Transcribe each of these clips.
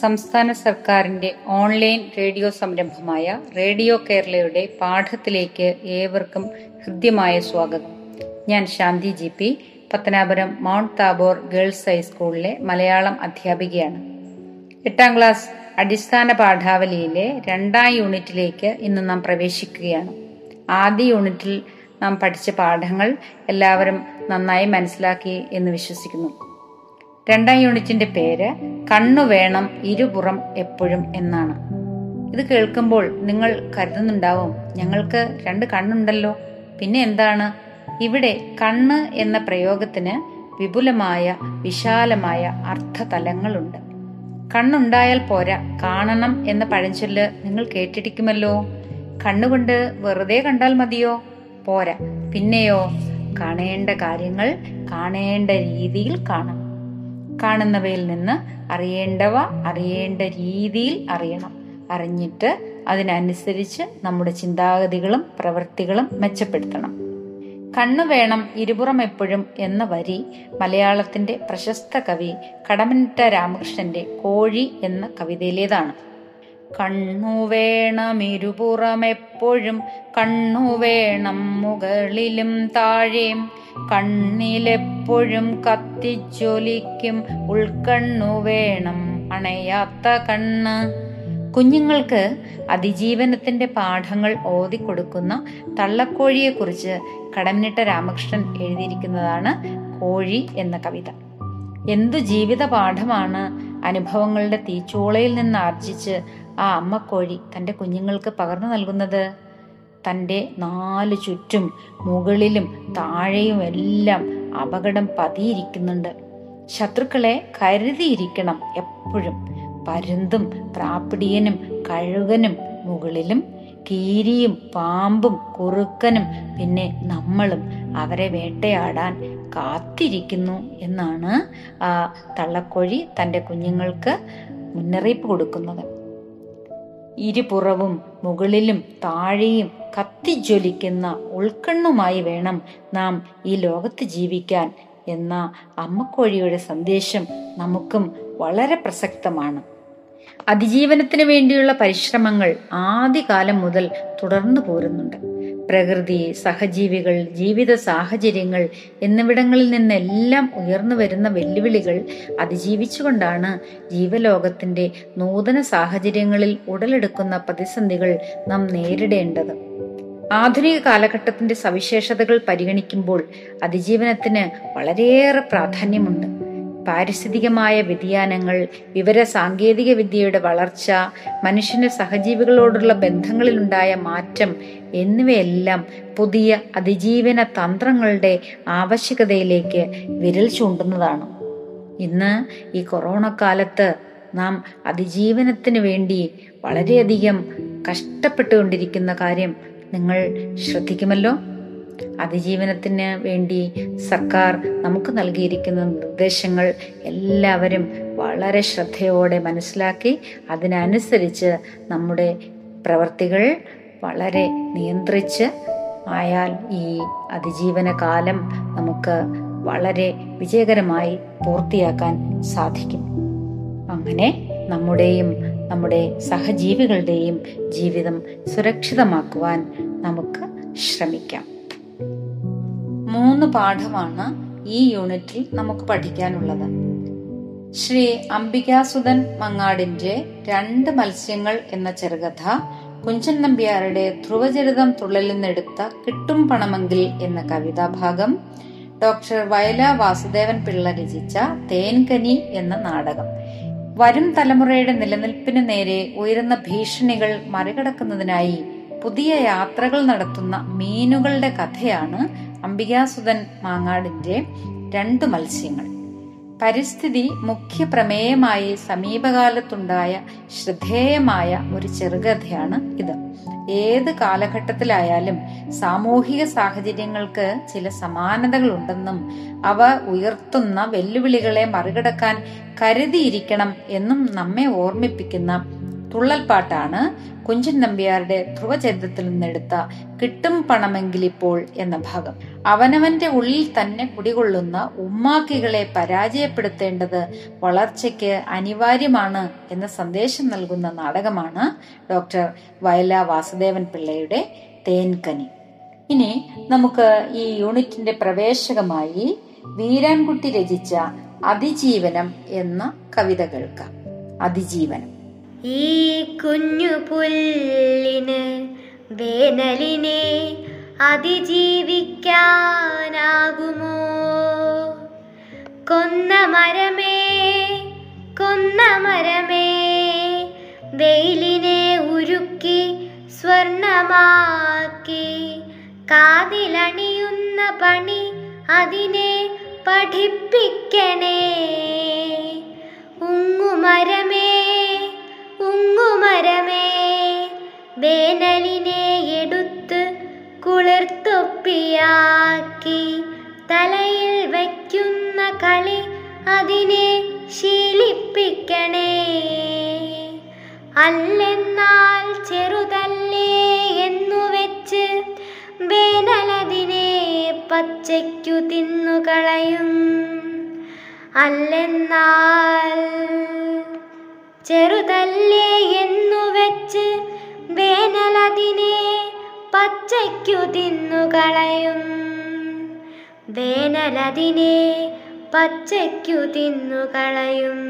സംസ്ഥാന സർക്കാരിന്റെ online radio സംരംഭമായ റേഡിയോ കേരളയുടെ പാഠത്തിലേക്ക് ഏവർക്കും ഹൃദ്യമായ സ്വാഗതം. ഞാൻ Shanti G P Pathanapuram mount Tabor girls ഹൈസ്കൂളിലെ മലയാളം അധ്യാപികയാണ്. എട്ടാം ക്ലാസ് അടിസ്ഥാന പാഠാവലിയിലെ രണ്ടാം യൂണിറ്റിലേക്ക് ഇന്ന് നാം പ്രവേശിക്കുകയാണ്. ആദ്യ യൂണിറ്റിൽ നാം പഠിച്ച പാഠങ്ങൾ എല്ലാവരും നന്നായി മനസ്സിലാക്കി എന്ന് വിശ്വസിക്കുന്നു. രണ്ടാം യൂണിറ്റിന്റെ പേര് കണ്ണു വേണം ഇരുപുറം എപ്പോഴും എന്നാണ്. ഇത് കേൾക്കുമ്പോൾ നിങ്ങൾ കരുതുന്നുണ്ടാവും ഞങ്ങൾക്ക് രണ്ട് കണ്ണുണ്ടല്ലോ. പിന്നെ എന്താണ്? ഇവിടെ കണ്ണ് എന്ന പ്രയോഗത്തിന് വിപുലമായ വിശാലമായ അർത്ഥതലങ്ങളുണ്ട്. കണ്ണുണ്ടായാൽ പോരാ കാണണം എന്ന പഴഞ്ചൊല്ല് നിങ്ങൾ കേട്ടിരിക്കുമല്ലോ. കണ്ണുകൊണ്ട് വെറുതെ കണ്ടാൽ മതിയോ? പോരാ. പിന്നെയോ കാണേണ്ട കാര്യങ്ങൾ കാണേണ്ട രീതിയിൽ കാണണം. കാണുന്നവയിൽ നിന്ന് അറിയേണ്ടവ അറിയേണ്ട രീതിയിൽ അറിയണം. അറിഞ്ഞിട്ട് അതിനനുസരിച്ച് നമ്മുടെ ചിന്താഗതികളും പ്രവൃത്തികളും മെച്ചപ്പെടുത്തണം. കണ്ണു വേണം ഇരുപുറം എപ്പോഴും എന്ന വരി മലയാളത്തിന്റെ പ്രശസ്ത കവി കടമനിട്ട രാമകൃഷ്ണന്റെ കോഴി എന്ന കവിതയിലേതാണ്. കണ്ണു വേണം ഇരുപുറം എപ്പോഴും കണ്ണു വേണം മുകളിലും താഴെയും. കണ്ണിലെപ്പോഴും കത്തിച്ചൊലിക്കും ഉൾക്കണ്ണു വേണം. അണയാത്ത കണ്ണ്. കുഞ്ഞുങ്ങൾക്ക് അതിജീവനത്തിന്റെ പാഠങ്ങൾ ഓതിക്കൊടുക്കുന്ന തള്ളക്കോഴിയെക്കുറിച്ച് കടമിനിട്ട രാമകൃഷ്ണൻ എഴുതിയിരിക്കുന്നതാണ് കോഴി എന്ന കവിത. എന്തു ജീവിത പാഠമാണ് അനുഭവങ്ങളുടെ തീച്ചൂളയിൽ നിന്ന് ആർജിച്ച് ആ അമ്മക്കോഴി തന്റെ കുഞ്ഞുങ്ങൾക്ക് പകർന്നു നൽകുന്നത്? തന്റെ നാല് ചുറ്റും മുകളിലും താഴെയും എല്ലാം അപകടം പതിയിരിക്കുന്നുണ്ട്. ശത്രുക്കളെ കരുതിയിരിക്കണം എപ്പോഴും. പരുന്തും പ്രാപ്പിടിയനും കഴുകനും മുകളിലും കീരിയും പാമ്പും കുറുക്കനും പിന്നെ നമ്മളും അവരെ വേട്ടയാടാൻ കാത്തിരിക്കുന്നു എന്നാണ് ആ തള്ളക്കോഴി തന്റെ കുഞ്ഞുങ്ങൾക്ക് മുന്നറിയിപ്പ് കൊടുക്കുന്നത്. ഇരുപുറവും മുകളിലും താഴെയും കത്തിജ്വലിക്കുന്ന ഉൾക്കണ്ണുമായി വേണം നാം ഈ ലോകത്ത് ജീവിക്കാൻ എന്ന അമ്മക്കോഴിയുടെ സന്ദേശം നമുക്കും വളരെ പ്രസക്തമാണ്. അതിജീവനത്തിന് വേണ്ടിയുള്ള പരിശ്രമങ്ങൾ ആദ്യകാലം മുതൽ തുടർന്നു പോരുന്നുണ്ട്. പ്രകൃതി സഹജീവികൾ ജീവിത സാഹചര്യങ്ങൾ എന്നിവിടങ്ങളിൽ നിന്നെല്ലാം ഉയർന്നു വരുന്ന വെല്ലുവിളികൾ അതിജീവിച്ചുകൊണ്ടാണ് ജീവലോകത്തിന്റെ നൂതന സാഹചര്യങ്ങളിൽ ഉടലെടുക്കുന്ന പ്രതിസന്ധികൾ നാം നേരിടേണ്ടത്. ആധുനിക കാലഘട്ടത്തിന്റെ സവിശേഷതകൾ പരിഗണിക്കുമ്പോൾ അതിജീവനത്തിന് വളരെയേറെ പ്രാധാന്യമുണ്ട്. പാരിസ്ഥിതികമായ വ്യതിയാനങ്ങൾ വിവര സാങ്കേതിക വിദ്യയുടെ വളർച്ച മനുഷ്യന്റെ സഹജീവികളോടുള്ള ബന്ധങ്ങളിലുണ്ടായ മാറ്റം എന്നിവയെല്ലാം പുതിയ അതിജീവന തന്ത്രങ്ങളുടെ ആവശ്യകതയിലേക്ക് വിരൽ ചൂണ്ടുന്നതാണ്. ഇന്ന് ഈ കൊറോണ കാലത്ത് നാം അതിജീവനത്തിന് വേണ്ടി വളരെയധികം കഷ്ടപ്പെട്ടുകൊണ്ടിരിക്കുന്ന കാര്യം നിങ്ങൾ ശ്രദ്ധിക്കുമല്ലോ? അതിജീവനത്തിന് വേണ്ടി സർക്കാർ നമുക്ക് നൽകിയിരിക്കുന്ന നിർദ്ദേശങ്ങൾ എല്ലാവരും വളരെ ശ്രദ്ധയോടെ മനസ്സിലാക്കി അതിനനുസരിച്ച് നമ്മുടെ പ്രവർത്തികൾ വളരെ നിയന്ത്രിച്ച് ആയാൽ ഈ അതിജീവന കാലം നമുക്ക് വളരെ വിജയകരമായി പൂർത്തിയാക്കാൻ സാധിക്കും. അങ്ങനെ നമ്മുടെയും നമ്മുടെ സഹജീവികളുടെയും ജീവിതം സുരക്ഷിതമാക്കുവാൻ നമുക്ക് ശ്രമിക്കാം. മൂന്ന് പാഠമാണ് ഈ യൂണിറ്റിൽ നമുക്ക് പഠിക്കാനുള്ളത്. ശ്രീ അംബികാസുധൻ മങ്ങാടിന്റെ രണ്ട് മത്സ്യങ്ങൾ എന്ന ചെറുകഥ കുഞ്ചൻ നമ്പ്യാരുടെ ധ്രുവചരിതം തുള്ളലിൽ നിന്നെടുത്ത കിട്ടും പണമെങ്കിൽ എന്ന കവിതാഭാഗം ഡോക്ടർ വയല വാസുദേവൻ പിള്ള രചിച്ച തേൻകനി എന്ന നാടകം. വരും തലമുറയുടെ നിലനിൽപ്പിന് നേരെ ഉയരുന്ന ഭീഷണികൾ മറികടക്കുന്നതിനായി പുതിയ യാത്രകൾ നടത്തുന്ന മീനുകളുടെ കഥയാണ് അംബികാസുധൻ മാങ്ങാടിന്റെ രണ്ട് മത്സ്യങ്ങൾ. പരിസ്ഥിതി മുഖ്യ പ്രമേയമായി സമീപകാലത്തുണ്ടായ ശ്രദ്ധേയമായ ഒരു ചെറുകഥയാണ് ഇത്. ഏത് കാലഘട്ടത്തിലായാലും സാമൂഹിക സാഹചര്യങ്ങൾക്ക് ചില സമാനതകളുണ്ടെന്നും അവ ഉയർത്തുന്ന വെല്ലുവിളികളെ മറികടക്കാൻ കരുതിയിരിക്കണം എന്നും നമ്മെ ഓർമ്മിപ്പിക്കുന്ന തുള്ളൽപ്പാട്ടാണ് കുഞ്ചൻ നമ്പ്യാരുടെ ധ്രുവചരിതത്തിൽ നിന്നെടുത്ത കിട്ടും പണമെങ്കിലിപ്പോൾ എന്ന ഭാഗം. അവനവന്റെ ഉള്ളിൽ തന്നെ കുടികൊള്ളുന്ന ഉമ്മാക്കികളെ പരാജയപ്പെടുത്തേണ്ടത് വളർച്ചയ്ക്ക് അനിവാര്യമാണ് എന്ന സന്ദേശം നൽകുന്ന നാടകമാണ് ഡോക്ടർ വയല വാസുദേവൻ പിള്ളയുടെ തേൻകനി. ഇനി നമുക്ക് ഈ യൂണിറ്റിന്റെ പ്രവേശകമായി വീരാൻകുട്ടി രചിച്ച അതിജീവനം എന്ന കവിത കേൾക്കാം. അതിജീവനം. ഈ കുഞ്ഞു പുല്ലിന് വേനലിനെ അതിജീവിക്കാനാകുമോ? കൊന്ന മരമേ കൊന്ന മരമേ വെയിലിനെ ഉരുക്കി സ്വർണമാക്കി. കാതിലണിയുന്ന പണി അതിനെ പഠിപ്പിക്കണേ. ഉങ്ങുമരമേ ഉങ്ങുമരമേ വേനലിനെ എടുത്ത് കുളിർത്തൊപ്പിയാക്കി തലയിൽ വയ്ക്കുന്ന കളി അതിനെ ശീലിപ്പിക്കണേ. അല്ലെന്നാൽ ചെറുതല്ലേ എന്നു വെച്ച് വേനലതിനെ പച്ചയ്ക്കു തിന്നുകളയും. അല്ലെന്നാൽ ചെറുതല്ലേ എന്നു വെച്ച് വേനലതിനെ പച്ചയ്ക്കു തിന്നുകളയും വേനലതിനെ പച്ചയ്ക്കു തിന്നുകളയും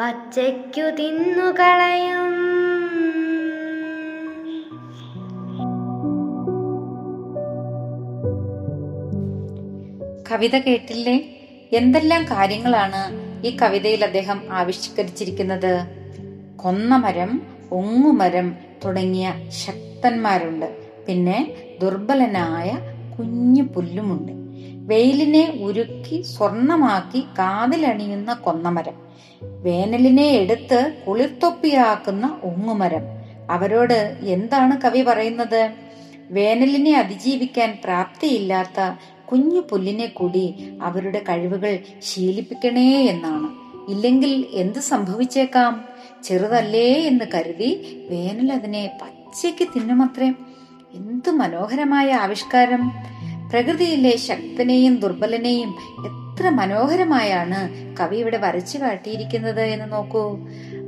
പച്ചയ്ക്കു തിന്നുകളയും കവിത കേട്ടില്ലേ? എന്തെല്ലാം കാര്യങ്ങളാണ് ഈ കവിതയിൽ അദ്ദേഹം ആവിഷ്കരിച്ചിരിക്കുന്നത് കൊന്നമരം ഒങ്ങുമരം തുടങ്ങിയ ശക്തന്മാരുണ്ട്. പിന്നെ ദുർബലനായ കുഞ്ഞു പുല്ലുമുണ്ട്. വെയിലിനെ ഉരുക്കി സ്വർണമാക്കി കാതിലണിയുന്ന കൊന്നമരം. വേനലിനെ എടുത്ത് കുളിർത്തൊപ്പിയാക്കുന്ന ഒങ്ങുമരം. അവരോട് എന്താണ് കവി പറയുന്നത്? വേനലിനെ അതിജീവിക്കാൻ പ്രാപ്തിയില്ലാത്ത കുഞ്ഞു പുല്ലിനെ കൂടി അവരുടെ കഴിവുകൾ ശീലിപ്പിക്കണേ എന്നാണ്. ഇല്ലെങ്കിൽ എന്ത് സംഭവിച്ചേക്കാം? ചെറുതല്ലേ എന്ന് കരുതി വേനൽ അതിനെ പച്ചയ്ക്ക് തിന്നുമത്രേ. എന്തു മനോഹരമായ ആവിഷ്കാരം. പ്രകൃതിയിലെ ശക്തനെയും ദുർബലനെയും എത്ര മനോഹരമായാണ് കവി ഇവിടെ വരച്ചു കാട്ടിയിരിക്കുന്നത് എന്ന് നോക്കൂ.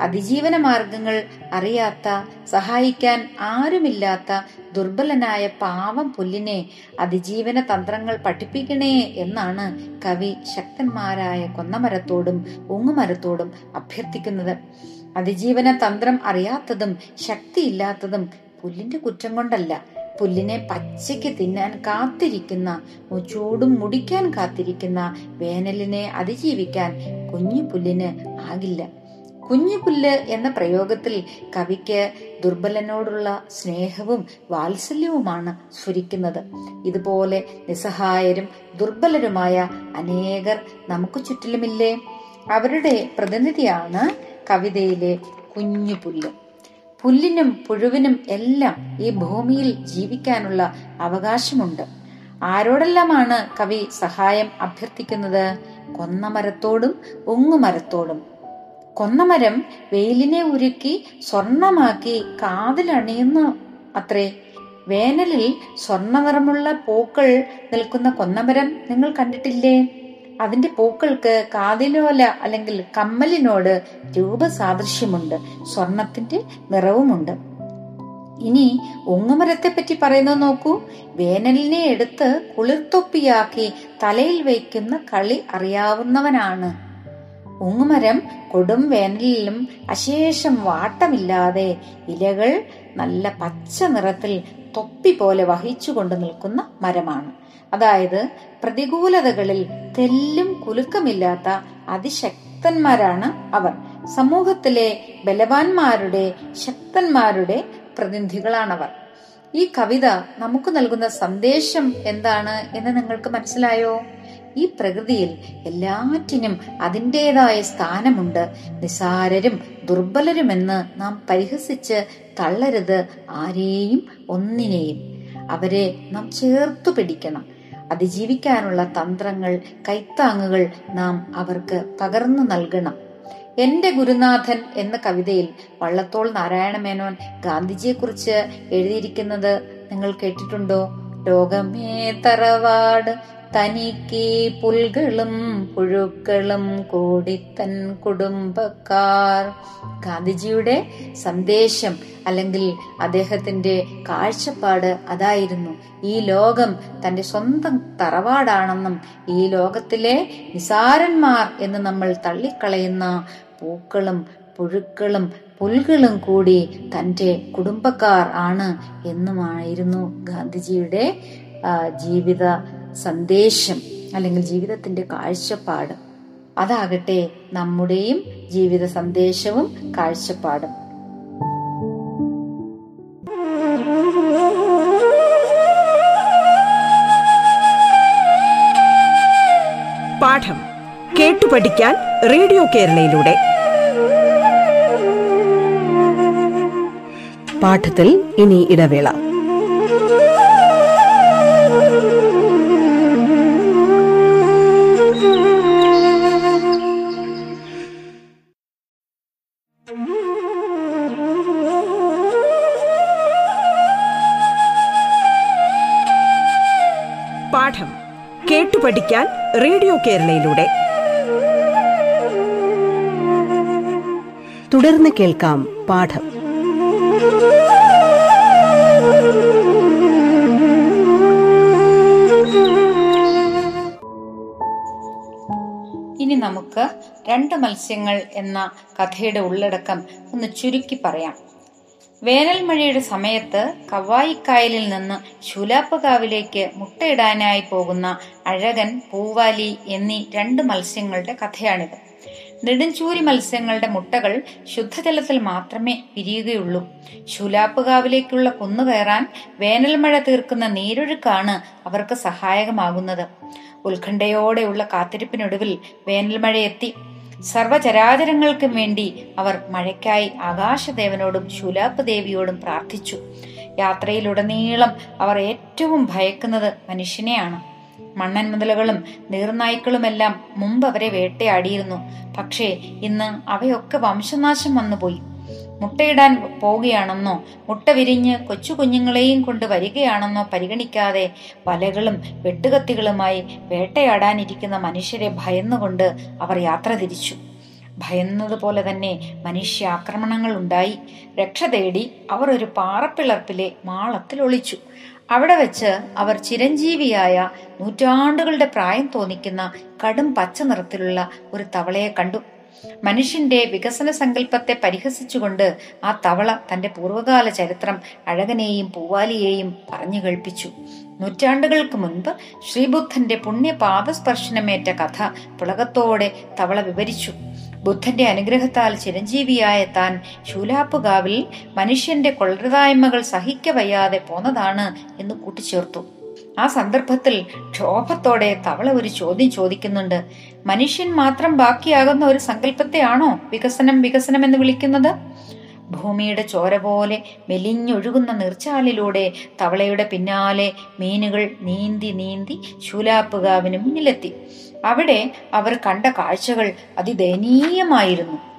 അതിജീവന മാർഗങ്ങൾ അറിയാത്ത സഹായിക്കാൻ ആരുമില്ലാത്ത ദുർബലനായ പാവം പുല്ലിനെ അതിജീവന തന്ത്രങ്ങൾ പഠിപ്പിക്കണേ എന്നാണ് കവി ശക്തന്മാരായ കൊന്നമരത്തോടും ഉങ്ങുമരത്തോടും അഭ്യർത്ഥിക്കുന്നത്. അതിജീവന തന്ത്രം അറിയാത്തതും ശക്തിയില്ലാത്തതും പുല്ലിന്റെ കുറ്റം കൊണ്ടല്ല. പുല്ലിനെ പച്ചയ്ക്ക് തിന്നാൻ കാത്തിരിക്കുന്ന ചൂടും മുടിക്കാൻ കാത്തിരിക്കുന്ന വേനലിനെ അതിജീവിക്കാൻ കുഞ്ഞു പുല്ലിന് ആകില്ല. കുഞ്ഞു പുല്ല് എന്ന പ്രയോഗത്തിൽ കവിക്ക് ദുർബലനോടുള്ള സ്നേഹവും വാത്സല്യവുമാണ് സ്ഫുരിക്കുന്നത് ഇതുപോലെ നിസ്സഹായരും ദുർബലരുമായ അനേകർ നമുക്ക് ചുറ്റിലുമില്ലേ? അവരുടെ പ്രതിനിധിയാണ് കവിതയിലെ കുഞ്ഞു പുല്ല് പുല്ലിനും പുഴുവിനും എല്ലാം ഈ ഭൂമിയിൽ ജീവിക്കാനുള്ള അവകാശമുണ്ട്. ആരോടെല്ലാമാണ് കവി സഹായം അഭ്യർത്ഥിക്കുന്നത്? കൊന്നമരത്തോടും ഉങ്ങുമരത്തോടും. കൊന്നമരം വെയിലിനെ ഉരുക്കി സ്വർണമാക്കി കാതിലണിയുന്നു അത്രേ. വേനലിൽ സ്വർണനിറമുള്ള പൂക്കൾ നിൽക്കുന്ന കൊന്നമരം നിങ്ങൾ കണ്ടിട്ടില്ലേ? അതിന്റെ പൂക്കൾക്ക് കാതിലോല അല്ലെങ്കിൽ കമ്മലിനോട് രൂപസാദൃശ്യമുണ്ട്. സ്വർണത്തിന്റെ നിറവുമുണ്ട്. ഇനി ഉങ്ങുമരത്തെ പറ്റി പറയുന്നത് നോക്കൂ. വേനലിനെ എടുത്ത് കുളിർത്തൊപ്പിയാക്കി തലയിൽ വയ്ക്കുന്ന കളി അറിയാവുന്നവനാണ്. ഉങ്ങുമരം കൊടും വേനലിലും അശേഷം വാട്ടമില്ലാതെ ഇലകൾ നല്ല പച്ച നിറത്തിൽ തൊപ്പി പോലെ വഹിച്ചുകൊണ്ട് നിൽക്കുന്ന മരമാണ്. അതായത് പ്രതികൂലതകളിൽ തെല്ലും കുലുക്കമില്ലാത്ത അതിശക്തന്മാരാണ് അവർ. സമൂഹത്തിലെ ബലവാന്മാരുടെ ശക്തന്മാരുടെ പ്രതിനിധികളാണവർ. ഈ കവിത നമുക്ക് നൽകുന്ന സന്ദേശം എന്താണ് എന്ന് നിങ്ങൾക്ക് മനസ്സിലായോ? ഈ പ്രകൃതിയിൽ എല്ലാറ്റിനും അതിന്റെതായ സ്ഥാനമുണ്ട്. നിസാരരും ദുർബലരുമെന്ന് നാം പരിഹസിച്ച് തള്ളരുത് ആരെയും ഒന്നിനെയും. അവരെ നാം ചേർത്തു പിടിക്കണം. അതിജീവിക്കാനുള്ള തന്ത്രങ്ങൾ കൈത്താങ്ങുകൾ നാം അവർക്ക് പകർന്നു നൽകണം. എന്റെ ഗുരുനാഥൻ എന്ന കവിതയിൽ വള്ളത്തോൾ നാരായണ മേനോൻ ഗാന്ധിജിയെക്കുറിച്ച് എഴുതിയിരിക്കുന്നത് നിങ്ങൾ കേട്ടിട്ടുണ്ടോ? ലോകമേ തറവാട് തനിക്ക് പുൽകളും പുഴുക്കളും കൂടിത്തൻ കുടുംബക്കാർ. ഗാന്ധിജിയുടെ സന്ദേശം അല്ലെങ്കിൽ അദ്ദേഹത്തിന്റെ കാഴ്ചപ്പാട് അതായിരുന്നു ഈ ലോകം തന്റെ സ്വന്തം തറവാടാണെന്നും ഈ ലോകത്തിലെ നിസാരന്മാർ എന്ന് നമ്മൾ തള്ളിക്കളയുന്ന പൂക്കളും പുഴുക്കളും പുൽകളും കൂടി തന്റെ കുടുംബക്കാർ ആണ് എന്നുമായിരുന്നു ഗാന്ധിജിയുടെ ജീവിത സന്ദേശം അല്ലെങ്കിൽ ജീവിതത്തിന്റെ കാഴ്ചപ്പാട്. അതാകട്ടെ നമ്മുടെയും ജീവിത സന്ദേശവും കാഴ്ചപ്പാടും. പാഠം കേട്ടു പഠിക്കാൻ റേഡിയോ കേരളയിലൂടെ. പാഠത്തിൽ ഇനി ഇടവേള. റേഡിയോ കേരളയിലൂടെ. തുടർന്ന് കേൾക്കാം പാഠം. ഇനി നമുക്ക് രണ്ട് മത്സ്യങ്ങൾ എന്ന കഥയുടെ ഉള്ളടക്കം ഒന്ന് ചുരുക്കി പറയാം. വേനൽ മഴയുടെ സമയത്ത് കവായിക്കായലിൽ നിന്ന് ശൂലാപ്പുകാവിലേക്ക് മുട്ടയിടാനായി പോകുന്ന അഴകൻ പൂവാലി എന്നീ രണ്ട് മത്സ്യങ്ങളുടെ കഥയാണിത്. നെടുഞ്ചൂരി മത്സ്യങ്ങളുടെ മുട്ടകൾ ശുദ്ധജലത്തിൽ മാത്രമേ വിരിയുകയുള്ളൂ ശൂലാപ്പുകാവിലേക്കുള്ള കുന്നു കയറാൻ വേനൽ മഴ തീർക്കുന്ന നീരൊഴുക്കാണ് അവർക്ക് സഹായകമാകുന്നത്. ഉത്കണ്ഠയോടെയുള്ള കാത്തിരിപ്പിനൊടുവിൽ വേനൽ മഴ എത്തി സർവചരാചരങ്ങൾക്കും വേണ്ടി അവർ മഴയ്ക്കായി ആകാശദേവനോടും ശൂലാപ്പ് ദേവിയോടും പ്രാർത്ഥിച്ചു. യാത്രയിലുടനീളം അവർ ഏറ്റവും ഭയക്കുന്നത് മനുഷ്യനെയാണ്. മണ്ണൻ മുതലുകളും നീർനായ്ക്കളുമെല്ലാം മുമ്പ് അവരെ വേട്ടയാടിയിരുന്നു. പക്ഷേ ഇന്ന് അവയൊക്കെ വംശനാശം വന്നുപോയി. മുട്ടയിടാൻ പോവുകയാണെന്നോ മുട്ട വിരിഞ്ഞ് കൊച്ചു കുഞ്ഞുങ്ങളെയും കൊണ്ട് വരികയാണെന്നോ പരിഗണിക്കാതെ വലകളും വെട്ടുകത്തികളുമായി വേട്ടയാടാനിരിക്കുന്ന മനുഷ്യരെ ഭയന്നുകൊണ്ട് അവർ യാത്ര തിരിച്ചു. ഭയന്നതുപോലെ തന്നെ മനുഷ്യ ആക്രമണങ്ങൾ ഉണ്ടായി. രക്ഷ തേടി അവർ ഒരു പാറപ്പിളർപ്പിലെ മാളത്തിൽ ഒളിച്ചു. അവിടെ വെച്ച് അവർ ചിരഞ്ജീവിയായ നൂറ്റാണ്ടുകളുടെ പ്രായം തോന്നിക്കുന്ന കടും പച്ച നിറത്തിലുള്ള ഒരു തവളയെ കണ്ടു. മനുഷ്യന്റെ വികസന സങ്കല്പത്തെ പരിഹസിച്ചുകൊണ്ട് ആ തവള തന്റെ പൂർവകാല ചരിത്രം അഴകനെയും പൂവാലിയെയും പറഞ്ഞു കേൾപ്പിച്ചു. നൂറ്റാണ്ടുകൾക്ക് മുൻപ് ശ്രീബുദ്ധന്റെ പുണ്യപാദസ്പർശനമേറ്റ കഥ പുളകത്തോടെ തവള വിവരിച്ചു. ബുദ്ധന്റെ അനുഗ്രഹത്താൽ ചിരഞ്ജീവിയായ താൻ ശൂലാപ്പുകാവിൽ മനുഷ്യന്റെ കൊള്ളരുതായ്മകൾ സഹിക്കവയ്യാതെ പോന്നതാണ് എന്ന് കൂട്ടിച്ചേർത്തു. ആ സന്ദർഭത്തിൽ ക്ഷോഭത്തോടെ തവള ഒരു ചോദ്യം ചോദിക്കുന്നുണ്ട്. മനുഷ്യൻ മാത്രം ബാക്കിയാകുന്ന ഒരു സങ്കല്പത്തെയാണോ വികസനം വികസനം എന്ന് വിളിക്കുന്നത്? ഭൂമിയുടെ ചോര പോലെ മെലിഞ്ഞൊഴുകുന്ന നീർച്ചാലിലൂടെ തവളയുടെ പിന്നാലെ മീനുകൾ നീന്തി നീന്തി ശൂലാപ്പുകാവിന് മുന്നിലെത്തി. അവിടെ അവർ കണ്ട കാഴ്ചകൾ അതിദയനീയമായിരുന്നു.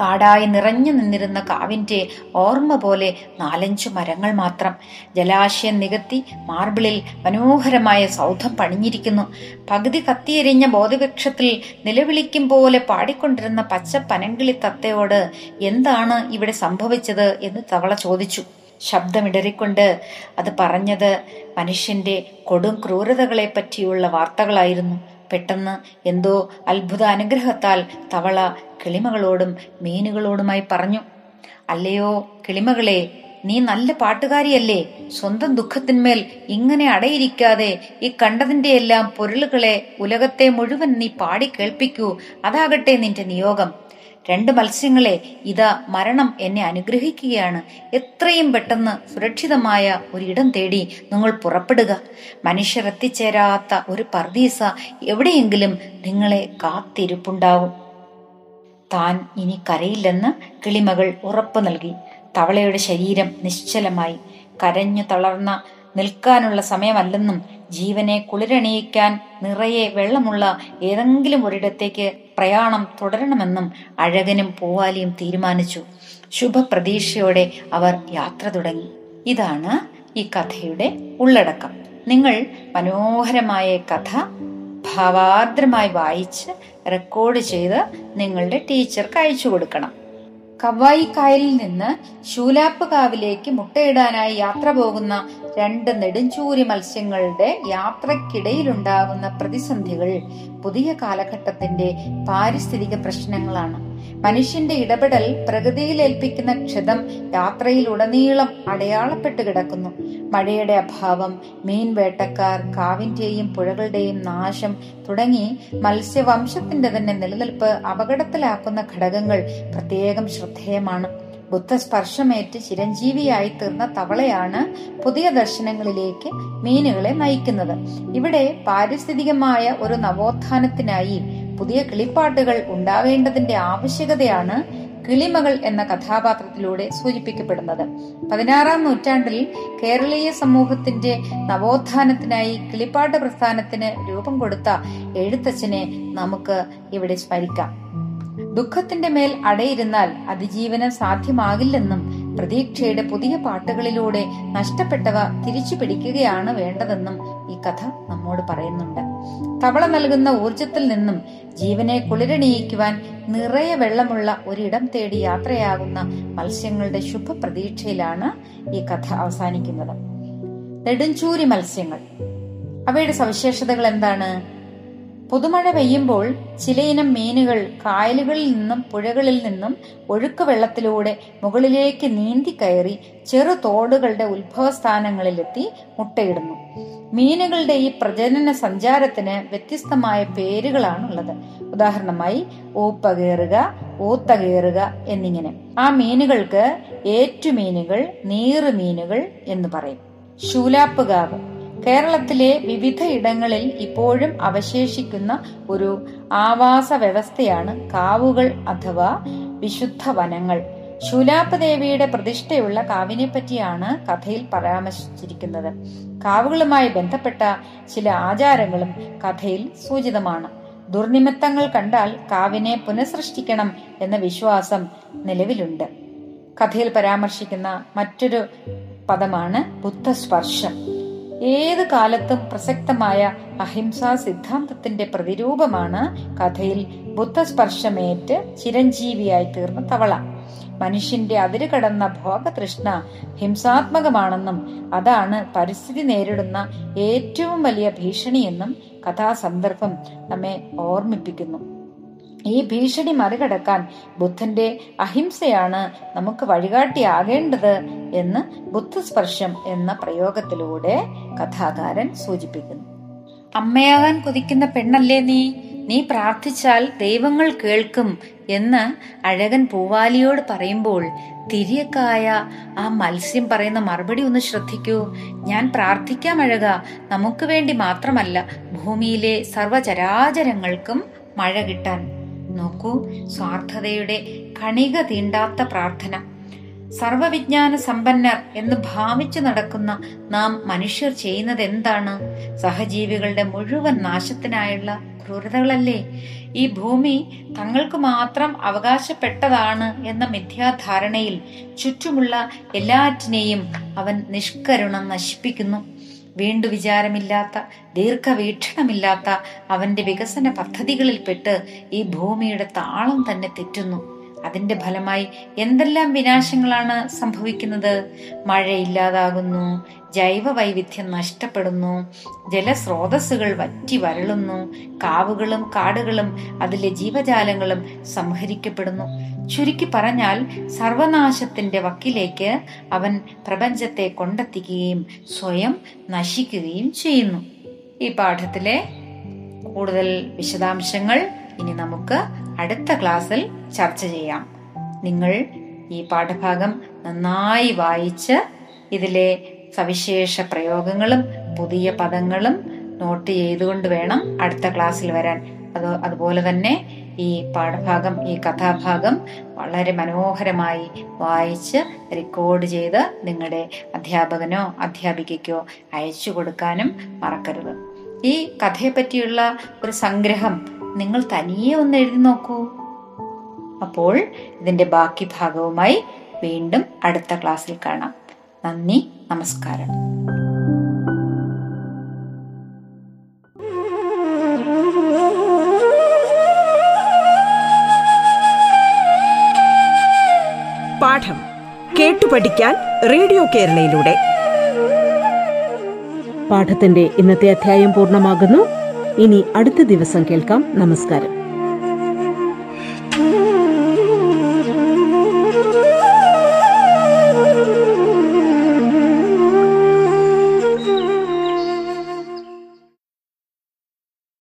കാടായി നിറഞ്ഞു നിന്നിരുന്ന കാവിന്റെ ഓർമ്മ പോലെ നാലഞ്ചു മരങ്ങൾ മാത്രം. ജലാശയം നികത്തി മാർബിളിൽ മനോഹരമായ സൗധം പണിഞ്ഞിരിക്കുന്നു. പകുതി കത്തിയെരിഞ്ഞ ബോധവൃക്ഷത്തിൽ നിലവിളിക്കും പോലെ പാടിക്കൊണ്ടിരുന്ന പച്ച പനങ്കിളി തത്തയോട് എന്താണ് ഇവിടെ സംഭവിച്ചത് എന്ന് തവള ചോദിച്ചു. ശബ്ദമിടറിക്കൊണ്ട് അത് പറഞ്ഞത് മനുഷ്യന്റെ കൊടും ക്രൂരതകളെ പറ്റിയുള്ള വാർത്തകളായിരുന്നു. പെട്ടെന്ന് എന്തോ അത്ഭുത അനുഗ്രഹത്താൽ തവള കിളിമകളോടും മീനുകളോടുമായി പറഞ്ഞു അല്ലയോ കിളിമകളെ നീ നല്ല പാട്ടുകാരിയല്ലേ. സ്വന്തം ദുഃഖത്തിന്മേൽ ഇങ്ങനെ അടയിരിക്കാതെ ഈ കണ്ടതിന്റെ എല്ലാം പൊരുളുകളെ ഉലകത്തെ മുഴുവൻ നീ പാടി കേൾപ്പിക്കൂ. അതാകട്ടെ നിന്റെ നിയോഗം. രണ്ട് മത്സ്യങ്ങളെ ഇതാ മരണം എന്നെ അനുഗ്രഹിക്കുകയാണ്. എത്രയും പെട്ടെന്ന് സുരക്ഷിതമായ ഒരിടം തേടി നിങ്ങൾ പുറപ്പെടുക. മനുഷ്യർ എത്തിച്ചേരാത്ത ഒരു പർദീസ എവിടെയെങ്കിലും നിങ്ങളെ കാത്തിരിപ്പുണ്ടാവും. താൻ ഇനി കരയില്ലെന്ന് കിളിമകൾ ഉറപ്പു നൽകി. തവളയുടെ ശരീരം നിശ്ചലമായി. കരഞ്ഞു തളർന്ന നിൽക്കാനുള്ള സമയമല്ലെന്നും ജീവനെ കുളിരണിയിക്കാൻ നിറയെ വെള്ളമുള്ള ഏതെങ്കിലും ഒരിടത്തേക്ക് പ്രയാണം തുടരണമെന്നും അഴകനും പൂവാലിയും തീരുമാനിച്ചു. ശുഭപ്രതീക്ഷയോടെ അവർ യാത്ര തുടങ്ങി. ഇതാണ് ഈ കഥയുടെ ഉള്ളടക്കം. നിങ്ങൾ മനോഹരമായ കഥ ഭാവാർദ്രമായി വായിച്ച് റെക്കോർഡ് ചെയ്ത് നിങ്ങളുടെ ടീച്ചർക്ക് അയച്ചു കൊടുക്കണം. കവായി കായലിൽ നിന്ന് ശൂലാപ്പ് കാവിലേക്ക് മുട്ടയിടാനായി യാത്ര പോകുന്ന രണ്ട് നെടുഞ്ചൂരി മത്സ്യങ്ങളുടെ യാത്രക്കിടയിലുണ്ടാകുന്ന പ്രതിസന്ധികൾ പുതിയ കാലഘട്ടത്തിന്റെ പാരിസ്ഥിതിക പ്രശ്നങ്ങളാണ്. മനുഷ്യന്റെ ഇടപെടൽ പ്രകൃതിയിൽ ഏൽപ്പിക്കുന്ന ക്ഷതം യാത്രയിൽ ഉടനീളം അടയാളപ്പെട്ട് കിടക്കുന്നു. മഴയുടെ അഭാവം മീൻ വേട്ടക്കാർ കാവിന്റെയും പുഴകളുടെയും നാശം തുടങ്ങി മത്സ്യവംശത്തിന്റെ തന്നെ നിലനിൽപ്പ് അപകടത്തിലാക്കുന്ന ഘടകങ്ങൾ പ്രത്യേകം ശ്രദ്ധേയമാണ്. ബുദ്ധസ്പർശമേറ്റ് ചിരഞ്ജീവിയായി തീർന്ന തവളയാണ് പുതിയ ദർശനങ്ങളിലേക്ക് മീനുകളെ നയിക്കുന്നത്. ഇവിടെ പാരിസ്ഥിതികമായ ഒരു നവോത്ഥാനത്തിനായി പുതിയ കിളിപ്പാട്ടുകൾ ഉണ്ടാവേണ്ടതിന്റെ ആവശ്യകതയാണ് കിളിമകൾ എന്ന കഥാപാത്രത്തിലൂടെ സൂചിപ്പിക്കപ്പെടുന്നത്. പതിനാറാം നൂറ്റാണ്ടിൽ കേരളീയ സമൂഹത്തിന്റെ നവോത്ഥാനത്തിനായി കിളിപ്പാട്ട് പ്രസ്ഥാനത്തിന് രൂപം കൊടുത്ത എഴുത്തച്ഛനെ നമുക്ക് ഇവിടെ സ്മരിക്കാം. ദുഃഖത്തിന്റെ മേൽ അടയിരുന്നാൽ അതിജീവനം സാധ്യമാകില്ലെന്നും പ്രതീക്ഷയുടെ പുതിയ പാട്ടുകളിലൂടെ നഷ്ടപ്പെട്ടവ തിരിച്ചു പിടിക്കുകയാണ് വേണ്ടതെന്നും ഈ കഥ നമ്മോട് പറയുന്നുണ്ട്. തവള നൽകുന്ന ഊർജത്തിൽ നിന്നും ജീവനെ കുളിരണിയിക്കുവാൻ നിറയെ വെള്ളമുള്ള ഒരിടം തേടി യാത്രയാകുന്ന മത്സ്യങ്ങളുടെ ശുഭ പ്രതീക്ഷയിലാണ് ഈ കഥ അവസാനിക്കുന്നത്. നെടുഞ്ചൂരി മത്സ്യങ്ങൾ. അവയുടെ സവിശേഷതകൾ എന്താണ്? പുതുമഴ പെയ്യുമ്പോൾ ചിലയിനം മീനുകൾ കായലുകളിൽ നിന്നും പുഴകളിൽ നിന്നും ഒഴുക്ക് വെള്ളത്തിലൂടെ മുകളിലേക്ക് നീന്തി കയറി ചെറു തോടുകളുടെ ഉത്ഭവസ്ഥാനങ്ങളിലെത്തി മുട്ടയിടുന്നു. മീനുകളുടെ ഈ പ്രജനന സഞ്ചാരത്തിന് വ്യത്യസ്തമായ പേരുകളാണുള്ളത്. ഉദാഹരണമായി ഊപ്പകേറുക ഊത്തകേറുക എന്നിങ്ങനെ. ആ മീനുകൾക്ക് ഏറ്റുമീനുകൾ നീറുമീനുകൾ എന്ന് പറയും. ശൂലാപ്പുകാവ്. കേരളത്തിലെ വിവിധ ഇടങ്ങളിൽ ഇപ്പോഴും അവശേഷിക്കുന്ന ഒരു ആവാസ വ്യവസ്ഥയാണ് കാവുകൾ അഥവാ വിശുദ്ധ വനങ്ങൾ. ശൂലാപ്പ് ദേവിയുടെ പ്രതിഷ്ഠയുള്ള കാവിനെ പറ്റിയാണ് കഥയിൽ പരാമർശിച്ചിരിക്കുന്നത്. കാവുകളുമായി ബന്ധപ്പെട്ട ചില ആചാരങ്ങളും കഥയിൽ സൂചിതമാണ്. ദുർനിമിത്തങ്ങൾ കണ്ടാൽ കാവിനെ പുനഃസൃഷ്ടിക്കണം എന്ന വിശ്വാസം നിലവിലുണ്ട്. കഥയിൽ പരാമർശിക്കുന്ന മറ്റൊരു പദമാണ് ബുദ്ധസ്പർശം. ഏത് കാലത്തും പ്രസക്തമായ അഹിംസാ സിദ്ധാന്തത്തിന്റെ പ്രതിരൂപമാണ് കഥയിൽ ബുദ്ധസ്പർശമേറ്റ് ചിരഞ്ജീവിയായി തീർന്ന തവള. മനുഷ്യന്റെ അതിര് കടന്ന ഭോഗതൃഷ്ണ ഹിംസാത്മകമാണെന്നും അതാണ് പരിസ്ഥിതി നേരിടുന്ന ഏറ്റവും വലിയ ഭീഷണിയെന്നും കഥാസന്ദർഭം നമ്മെ ഓർമ്മിപ്പിക്കുന്നു. ഈ ഭീഷണി മറികടക്കാൻ ബുദ്ധന്റെ അഹിംസയാണ് നമുക്ക് വഴികാട്ടിയാകേണ്ടത് എന്ന് ബുദ്ധസ്പർശം എന്ന പ്രയോഗത്തിലൂടെ കഥാകാരൻ സൂചിപ്പിക്കുന്നു. അമ്മയാകാൻ കൊതിക്കുന്ന പെണ്ണല്ലേ നീ? നീ പ്രാർത്ഥിച്ചാൽ ദൈവങ്ങൾ കേൾക്കും എന്ന് അഴകൻ പൂവാലിയോട് പറയുമ്പോൾ തിരിയക്കായ ആ മത്സ്യം പറയുന്ന മറുപടി ഒന്ന് ശ്രദ്ധിക്കൂ. ഞാൻ പ്രാർത്ഥിക്കാം അഴക. നമുക്ക് വേണ്ടി മാത്രമല്ല ഭൂമിയിലെ സർവചരാചരങ്ങൾക്കും മഴ കിട്ടാൻ. നോക്കൂ സ്വാർത്ഥതയുടെ കണിക തീണ്ടാത്ത പ്രാർത്ഥന. സർവവിജ്ഞാന സമ്പന്നർ എന്ന് ഭാവിച്ചു നടക്കുന്ന നാം മനുഷ്യർ ചെയ്യുന്നത് എന്താണ് സഹജീവികളുടെ മുഴുവൻ നാശത്തിനായുള്ള ക്രൂരതകളല്ലേ? ഈ ഭൂമി തങ്ങൾക്ക് മാത്രം അവകാശപ്പെട്ടതാണ് എന്ന മിഥ്യാധാരണയിൽ ചുറ്റുമുള്ള എല്ലാറ്റിനെയും അവൻ നിഷ്കരുണം നശിപ്പിക്കുന്നു. വീണ്ടു വിചാരമില്ലാത്ത ദീർഘവീക്ഷണമില്ലാത്ത അവന്റെ വികസന പദ്ധതികളിൽപ്പെട്ട് ഈ ഭൂമിയുടെ താളം തന്നെ തെറ്റുന്നു. അതിന്റെ ഫലമായി എന്തെല്ലാം വിനാശങ്ങളാണ് സംഭവിക്കുന്നത്? മഴയില്ലാതാകുന്നു ജൈവ വൈവിധ്യം നഷ്ടപ്പെടുന്നു ജലസ്രോതസ്സുകൾ വറ്റി വരളുന്നു കാവുകളും കാടുകളും അതിലെ ജീവജാലങ്ങളും സംഹരിക്കപ്പെടുന്നു. ചുരുക്കി പറഞ്ഞാൽ സർവനാശത്തിന്റെ വക്കിലേക്ക് അവൻ പ്രപഞ്ചത്തെ കൊണ്ടെത്തിക്കുകയും സ്വയം നശിക്കുകയും ചെയ്യുന്നു. ഈ പാഠത്തിലെ കൂടുതൽ വിശദാംശങ്ങൾ ഇനി നമുക്ക് അടുത്ത ക്ലാസ്സിൽ ചർച്ച ചെയ്യാം. നിങ്ങൾ ഈ പാഠഭാഗം നന്നായി വായിച്ച് ഇതിലെ സവിശേഷ പ്രയോഗങ്ങളും പുതിയ പദങ്ങളും നോട്ട് ചെയ്തുകൊണ്ട് വേണം അടുത്ത ക്ലാസ്സിൽ വരാൻ. അത് അതുപോലെ തന്നെ ഈ പാഠഭാഗം ഈ കഥാഭാഗം വളരെ മനോഹരമായി വായിച്ച് റെക്കോർഡ് ചെയ്ത് നിങ്ങളുടെ അധ്യാപകനോ അധ്യാപികയ്ക്കോ അയച്ചു കൊടുക്കാനും മറക്കരുത്. ഈ കഥയെപ്പറ്റിയുള്ള ഒരു സംഗ്രഹം നിങ്ങൾ തനിയെ ഒന്ന് എഴുതി നോക്കൂ. അപ്പോൾ ഇതിന്റെ ബാക്കി ഭാഗവുമായി വീണ്ടും അടുത്ത ക്ലാസ്സിൽ കാണാം. നന്ദി നമസ്കാരം. പാഠം കേട്ടു പഠിക്കാൻ റേഡിയോ കേരളയിലൂടെ. പാഠത്തിന്റെ ഇന്നത്തെ അധ്യായം പൂർണമാകുന്നു. ഇനി അടുത്ത ദിവസം കേൾക്കാം. നമസ്കാരം.